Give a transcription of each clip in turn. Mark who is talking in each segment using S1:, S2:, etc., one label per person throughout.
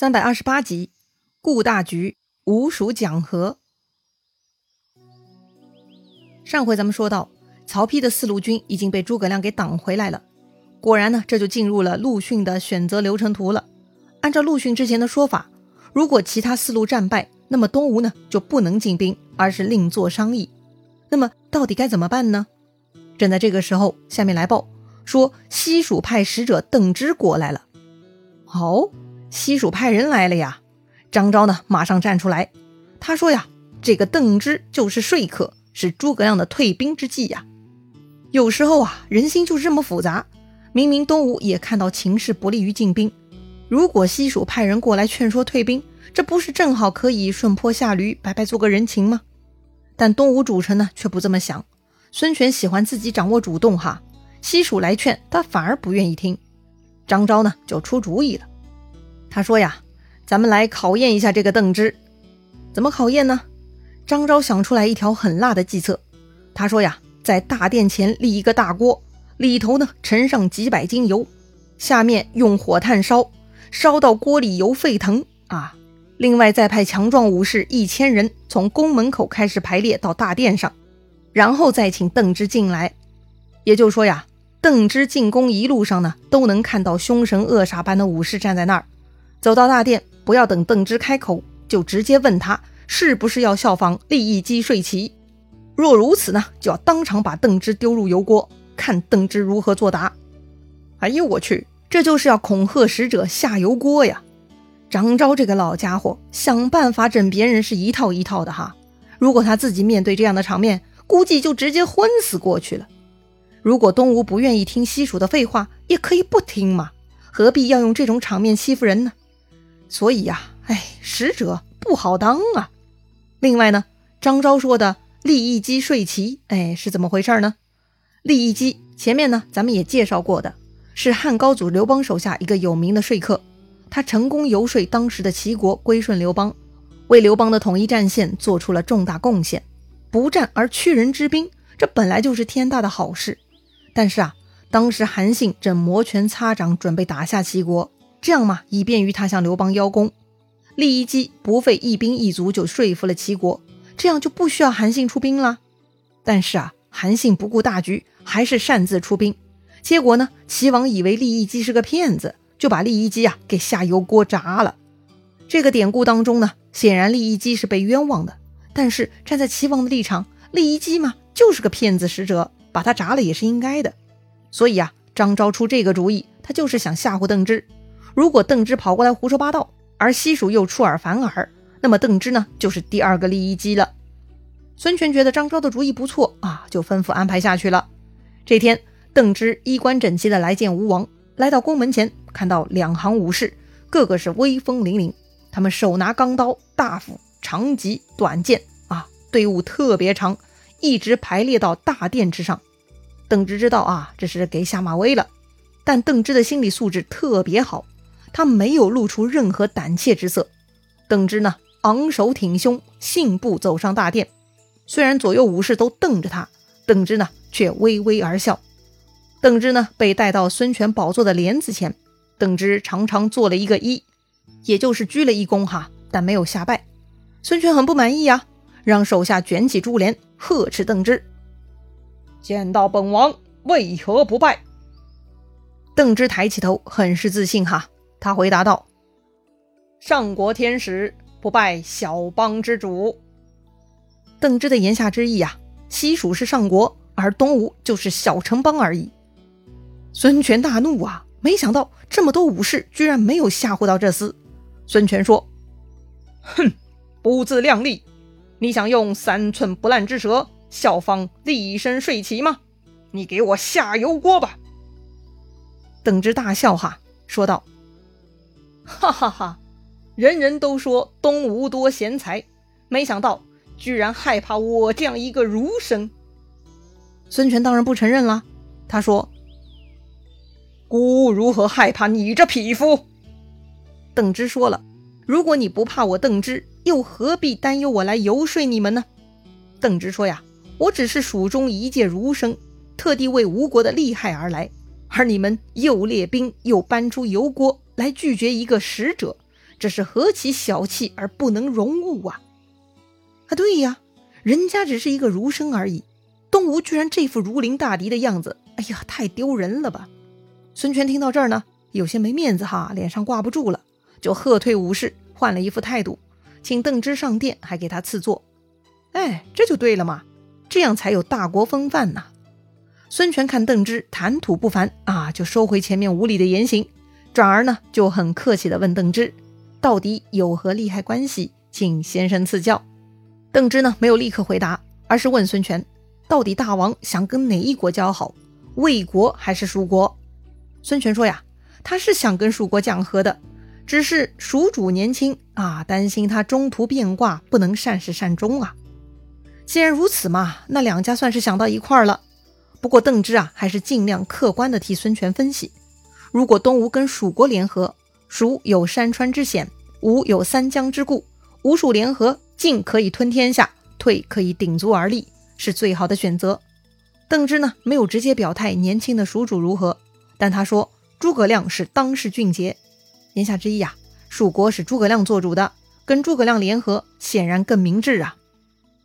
S1: 三百二十八集，顾大局，吴蜀讲和。上回咱们说到，曹丕的四路军已经被诸葛亮给挡回来了。果然呢，这就进入了陆逊的选择流程图了。按照陆逊之前的说法，如果其他四路战败，那么东吴呢就不能进兵，而是另作商议。那么到底该怎么办呢？正在这个时候，下面来报说西蜀派使者邓芝过来了。哦。西蜀派人来了呀！张昭呢，马上站出来，他说呀：“这个邓芝就是说客，是诸葛亮的退兵之计呀。有时候啊，人心就是这么复杂。明明东吴也看到情势不利于进兵，如果西蜀派人过来劝说退兵，这不是正好可以顺坡下驴，白白做个人情吗？但东吴主臣呢，却不这么想。孙权喜欢自己掌握主动哈，西蜀来劝他反而不愿意听。张昭呢，就出主意了。”他说呀，咱们来考验一下这个邓芝，怎么考验呢？张昭想出来一条很辣的计策。他说呀，在大殿前立一个大锅，里头呢盛上几百斤油，下面用火炭烧，烧到锅里油沸腾啊。另外再派强壮武士一千人从宫门口开始排列到大殿上，然后再请邓芝进来。也就是说呀，邓芝进宫一路上呢，都能看到凶神恶煞般的武士站在那儿。走到大殿，不要等邓芝开口，就直接问他是不是要效仿利益击睡棋。若如此呢，就要当场把邓芝丢入油锅，看邓芝如何作答。哎呦我去，这就是要恐吓使者下油锅呀！张昭这个老家伙想办法整别人是一套一套的哈。如果他自己面对这样的场面，估计就直接昏死过去了。如果东吴不愿意听西蜀的废话，也可以不听嘛，何必要用这种场面欺负人呢？所以呀，哎，使者不好当啊。另外呢，张昭说的利益姬睡齐，哎，是怎么回事呢？利益姬前面呢，咱们也介绍过的，是汉高祖刘邦手下一个有名的说客，他成功游说当时的齐国归顺刘邦，为刘邦的统一战线做出了重大贡献。不战而屈人之兵，这本来就是天大的好事。但是啊，当时韩信正摩拳擦掌，准备打下齐国。这样嘛，以便于他向刘邦邀功。利益姬不费一兵一卒就说服了齐国，这样就不需要韩信出兵了。但是啊，韩信不顾大局，还是擅自出兵。结果呢，齐王以为利益姬是个骗子，就把利益姬啊给下油锅炸了。这个典故当中呢，显然利益姬是被冤枉的。但是站在齐王的立场，利益姬嘛就是个骗子使者，把他炸了也是应该的。所以啊，张昭出这个主意，他就是想吓唬邓芝。如果邓芝跑过来胡说八道，而西蜀又出尔反尔，那么邓芝呢就是第二个利益机了。孙权觉得张昭的主意不错啊，就吩咐安排下去了。这天，邓芝衣冠整齐的来见吴王，来到宫门前，看到两行武士，个个是威风凛凛，他们手拿钢刀、大斧、长戟、短剑啊，队伍特别长，一直排列到大殿之上。邓芝知道啊，这是给下马威了，但邓芝的心理素质特别好。他没有露出任何胆怯之色，邓芝呢，昂首挺胸，信步走上大殿。虽然左右武士都瞪着他，邓芝呢却微微而笑。邓芝呢被带到孙权宝座的帘子前，邓芝长长做了一个揖，也就是鞠了一躬哈，但没有下拜。孙权很不满意呀，让手下卷起珠帘，呵斥邓芝：“见到本王为何不拜？”邓芝抬起头，很是自信哈。他回答道：“上国天使不拜小邦之主。”邓芝的言下之意啊，西蜀是上国，而东吴就是小城邦而已。孙权大怒啊，没想到这么多武士居然没有吓唬到这厮。孙权说：“哼，不自量力！你想用三寸不烂之舌效仿厉声睡旗吗？你给我下油锅吧！”邓芝大笑哈，说道。哈哈哈！人人都说东吴多贤才，没想到居然害怕我这样一个儒生。孙权当然不承认了，他说：“孤如何害怕你这匹夫？”邓芝说了：“如果你不怕我邓芝，又何必担忧我来游说你们呢？”邓芝说：“呀，我只是蜀中一介儒生，特地为吴国的利害而来，而你们又列兵又搬出油锅。”来拒绝一个使者，这是何其小气而不能容物啊！啊，对呀，人家只是一个儒生而已，东吴居然这副如临大敌的样子，哎呀，太丢人了吧！孙权听到这儿呢，有些没面子哈，脸上挂不住了，就喝退武士，换了一副态度，请邓芝上殿，还给他赐座。哎，这就对了嘛，这样才有大国风范呐！孙权看邓芝谈吐不凡啊，就收回前面无礼的言行，转而呢就很客气地问邓芝，到底有何利害关系，请先生赐教。邓芝呢没有立刻回答，而是问孙权，到底大王想跟哪一国交好，魏国还是蜀国？孙权说呀，他是想跟蜀国讲和的，只是蜀主年轻啊，担心他中途变卦，不能善始善终啊。既然如此嘛，那两家算是想到一块儿了。不过邓芝啊，还是尽量客观的替孙权分析：如果东吴跟蜀国联合，蜀有山川之险，吴有三江之固，吴蜀联合，进可以吞天下，退可以鼎足而立，是最好的选择。邓芝呢，没有直接表态年轻的蜀主如何，但他说诸葛亮是当世俊杰，言下之意啊，蜀国是诸葛亮做主的，跟诸葛亮联合显然更明智啊。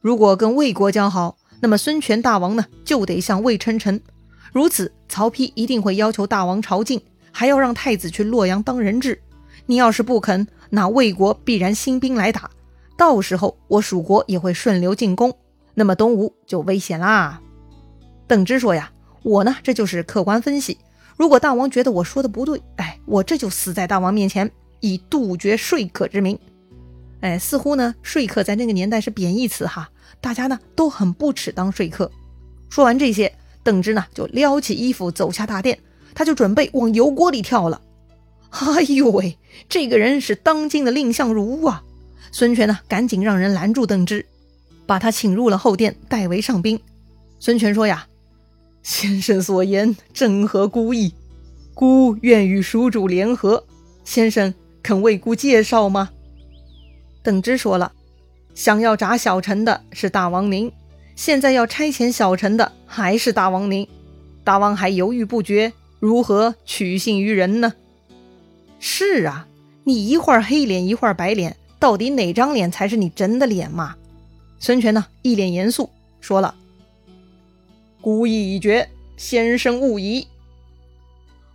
S1: 如果跟魏国交好。那么孙权大王呢，就得向魏称臣，如此曹丕一定会要求大王朝觐，还要让太子去洛阳当人质。你要是不肯，那魏国必然兴兵来打，到时候我蜀国也会顺流进攻，那么东吴就危险啦。邓芝说呀，我呢这就是客观分析，如果大王觉得我说的不对，哎，我这就死在大王面前，以杜绝说客之名。哎，似乎呢说客在那个年代是贬义词哈。大家呢都很不耻当说客。说完这些，邓芝呢就撩起衣服走下大殿，他就准备往油锅里跳了。哎呦喂，这个人是当今的蔺相如啊！孙权呢赶紧让人拦住邓芝，把他请入了后殿，代为上宾。孙权说呀：“先生所言正合孤意，孤愿与蜀主联合，先生肯为孤介绍吗？”邓芝说了。想要铡小臣的是大王您，现在要差遣小臣的还是大王您？大王还犹豫不决，如何取信于人呢？是啊，你一会儿黑脸一会儿白脸，到底哪张脸才是你真的脸嘛？孙权呢，一脸严肃说了：“孤意已决，先生勿疑。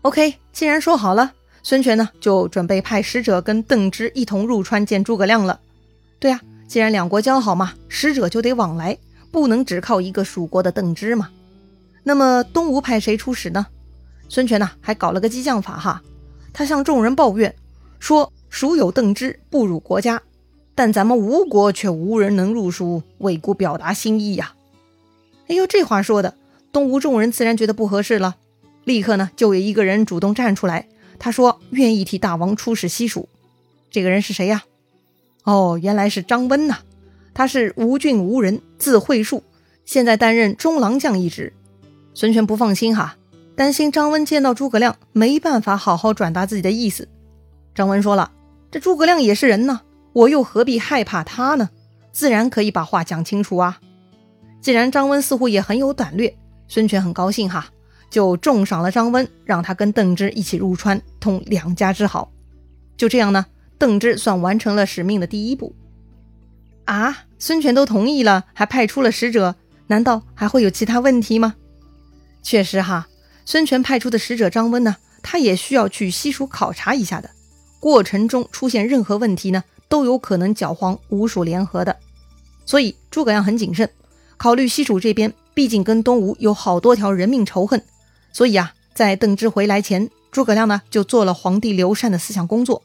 S1: ”OK，既然说好了，孙权呢就准备派使者跟邓芝一同入川见诸葛亮了。对呀。既然两国交好嘛，使者就得往来，不能只靠一个蜀国的邓芝嘛。那么东吴派谁出使呢？孙权呢还搞了个激将法哈，他向众人抱怨说：“蜀有邓芝，不辱国家，但咱们吴国却无人能入蜀，为国表达心意呀。”哎呦，这话说的，东吴众人自然觉得不合适了，立刻呢就有一个人主动站出来，他说愿意替大王出使西蜀。这个人是谁呀？哦，原来是张温呐！他是吴郡吴人，字惠树，现在担任中郎将一职。孙权不放心哈，担心张温见到诸葛亮没办法好好转达自己的意思。张温说了：“这诸葛亮也是人呐，我又何必害怕他呢？自然可以把话讲清楚啊。”既然张温似乎也很有胆略，孙权很高兴哈，就重赏了张温，让他跟邓芝一起入川，通两家之好。就这样呢。邓芝算完成了使命的第一步啊！孙权都同意了，还派出了使者，难道还会有其他问题吗？确实哈，孙权派出的使者张温呢，他也需要去西蜀考察一下的。过程中出现任何问题呢，都有可能搅黄吴蜀联合的。所以诸葛亮很谨慎，考虑西蜀这边毕竟跟东吴有好多条人命仇恨，所以啊，在邓芝回来前，诸葛亮呢就做了皇帝刘禅的思想工作。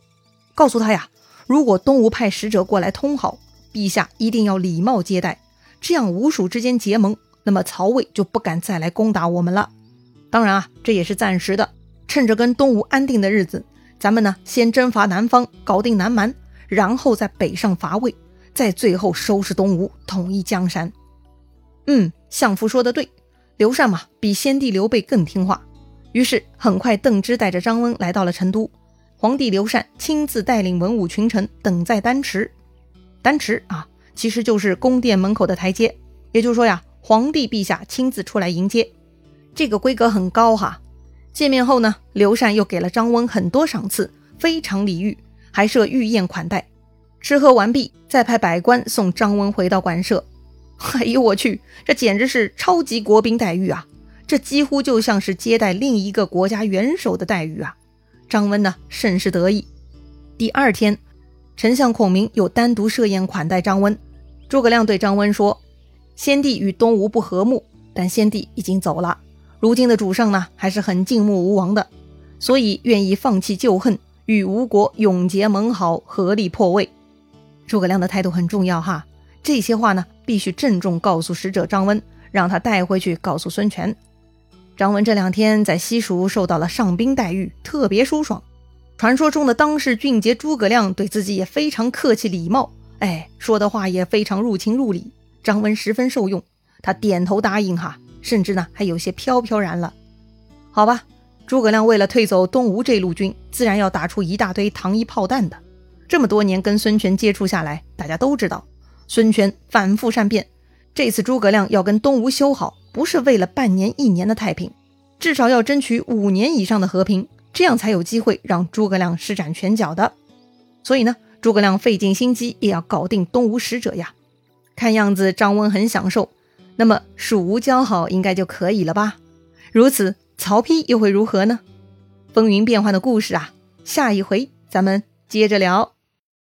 S1: 告诉他呀，如果东吴派使者过来通好，陛下一定要礼貌接待，这样吴蜀之间结盟，那么曹魏就不敢再来攻打我们了。当然啊，这也是暂时的，趁着跟东吴安定的日子，咱们呢先征伐南方，搞定南蛮，然后再北上伐魏，再最后收拾东吴，统一江山。嗯，相父说的对，刘禅嘛比先帝刘备更听话。于是很快，邓芝带着张温来到了成都。皇帝刘禅亲自带领文武群臣等在丹池，丹池啊，其实就是宫殿门口的台阶。也就是说呀，皇帝陛下亲自出来迎接，这个规格很高哈。见面后呢，刘禅又给了张温很多赏赐，非常礼遇，还还设御宴款待。吃喝完毕，再派百官送张温回到馆舍。哎呦我去，这简直是超级国宾待遇啊！这几乎就像是接待另一个国家元首的待遇啊！张温呢，甚是得意。第二天，丞相孔明又单独设宴款待张温。诸葛亮对张温说：“先帝与东吴不和睦，但先帝已经走了，如今的主上呢，还是很敬慕吴王的，所以愿意放弃旧恨，与吴国永结盟好，合力破魏。”诸葛亮的态度很重要哈，这些话呢必须郑重告诉使者张温，让他带回去告诉孙权。张温这两天在西蜀受到了上宾待遇，特别舒爽。传说中的当世俊杰诸葛亮对自己也非常客气礼貌，哎，说的话也非常入情入理。张温十分受用，他点头答应哈，甚至呢还有些飘飘然了。好吧，诸葛亮为了退走东吴这路军，自然要打出一大堆糖衣炮弹的。这么多年跟孙权接触下来，大家都知道，孙权反复善变。这次诸葛亮要跟东吴修好，不是为了半年一年的太平，至少要争取五年以上的和平，这样才有机会让诸葛亮施展拳脚的。所以呢，诸葛亮费尽心机也要搞定东吴使者呀。看样子张温很享受，那么蜀吴交好应该就可以了吧？如此，曹丕又会如何呢？风云变幻的故事啊，下一回咱们接着聊。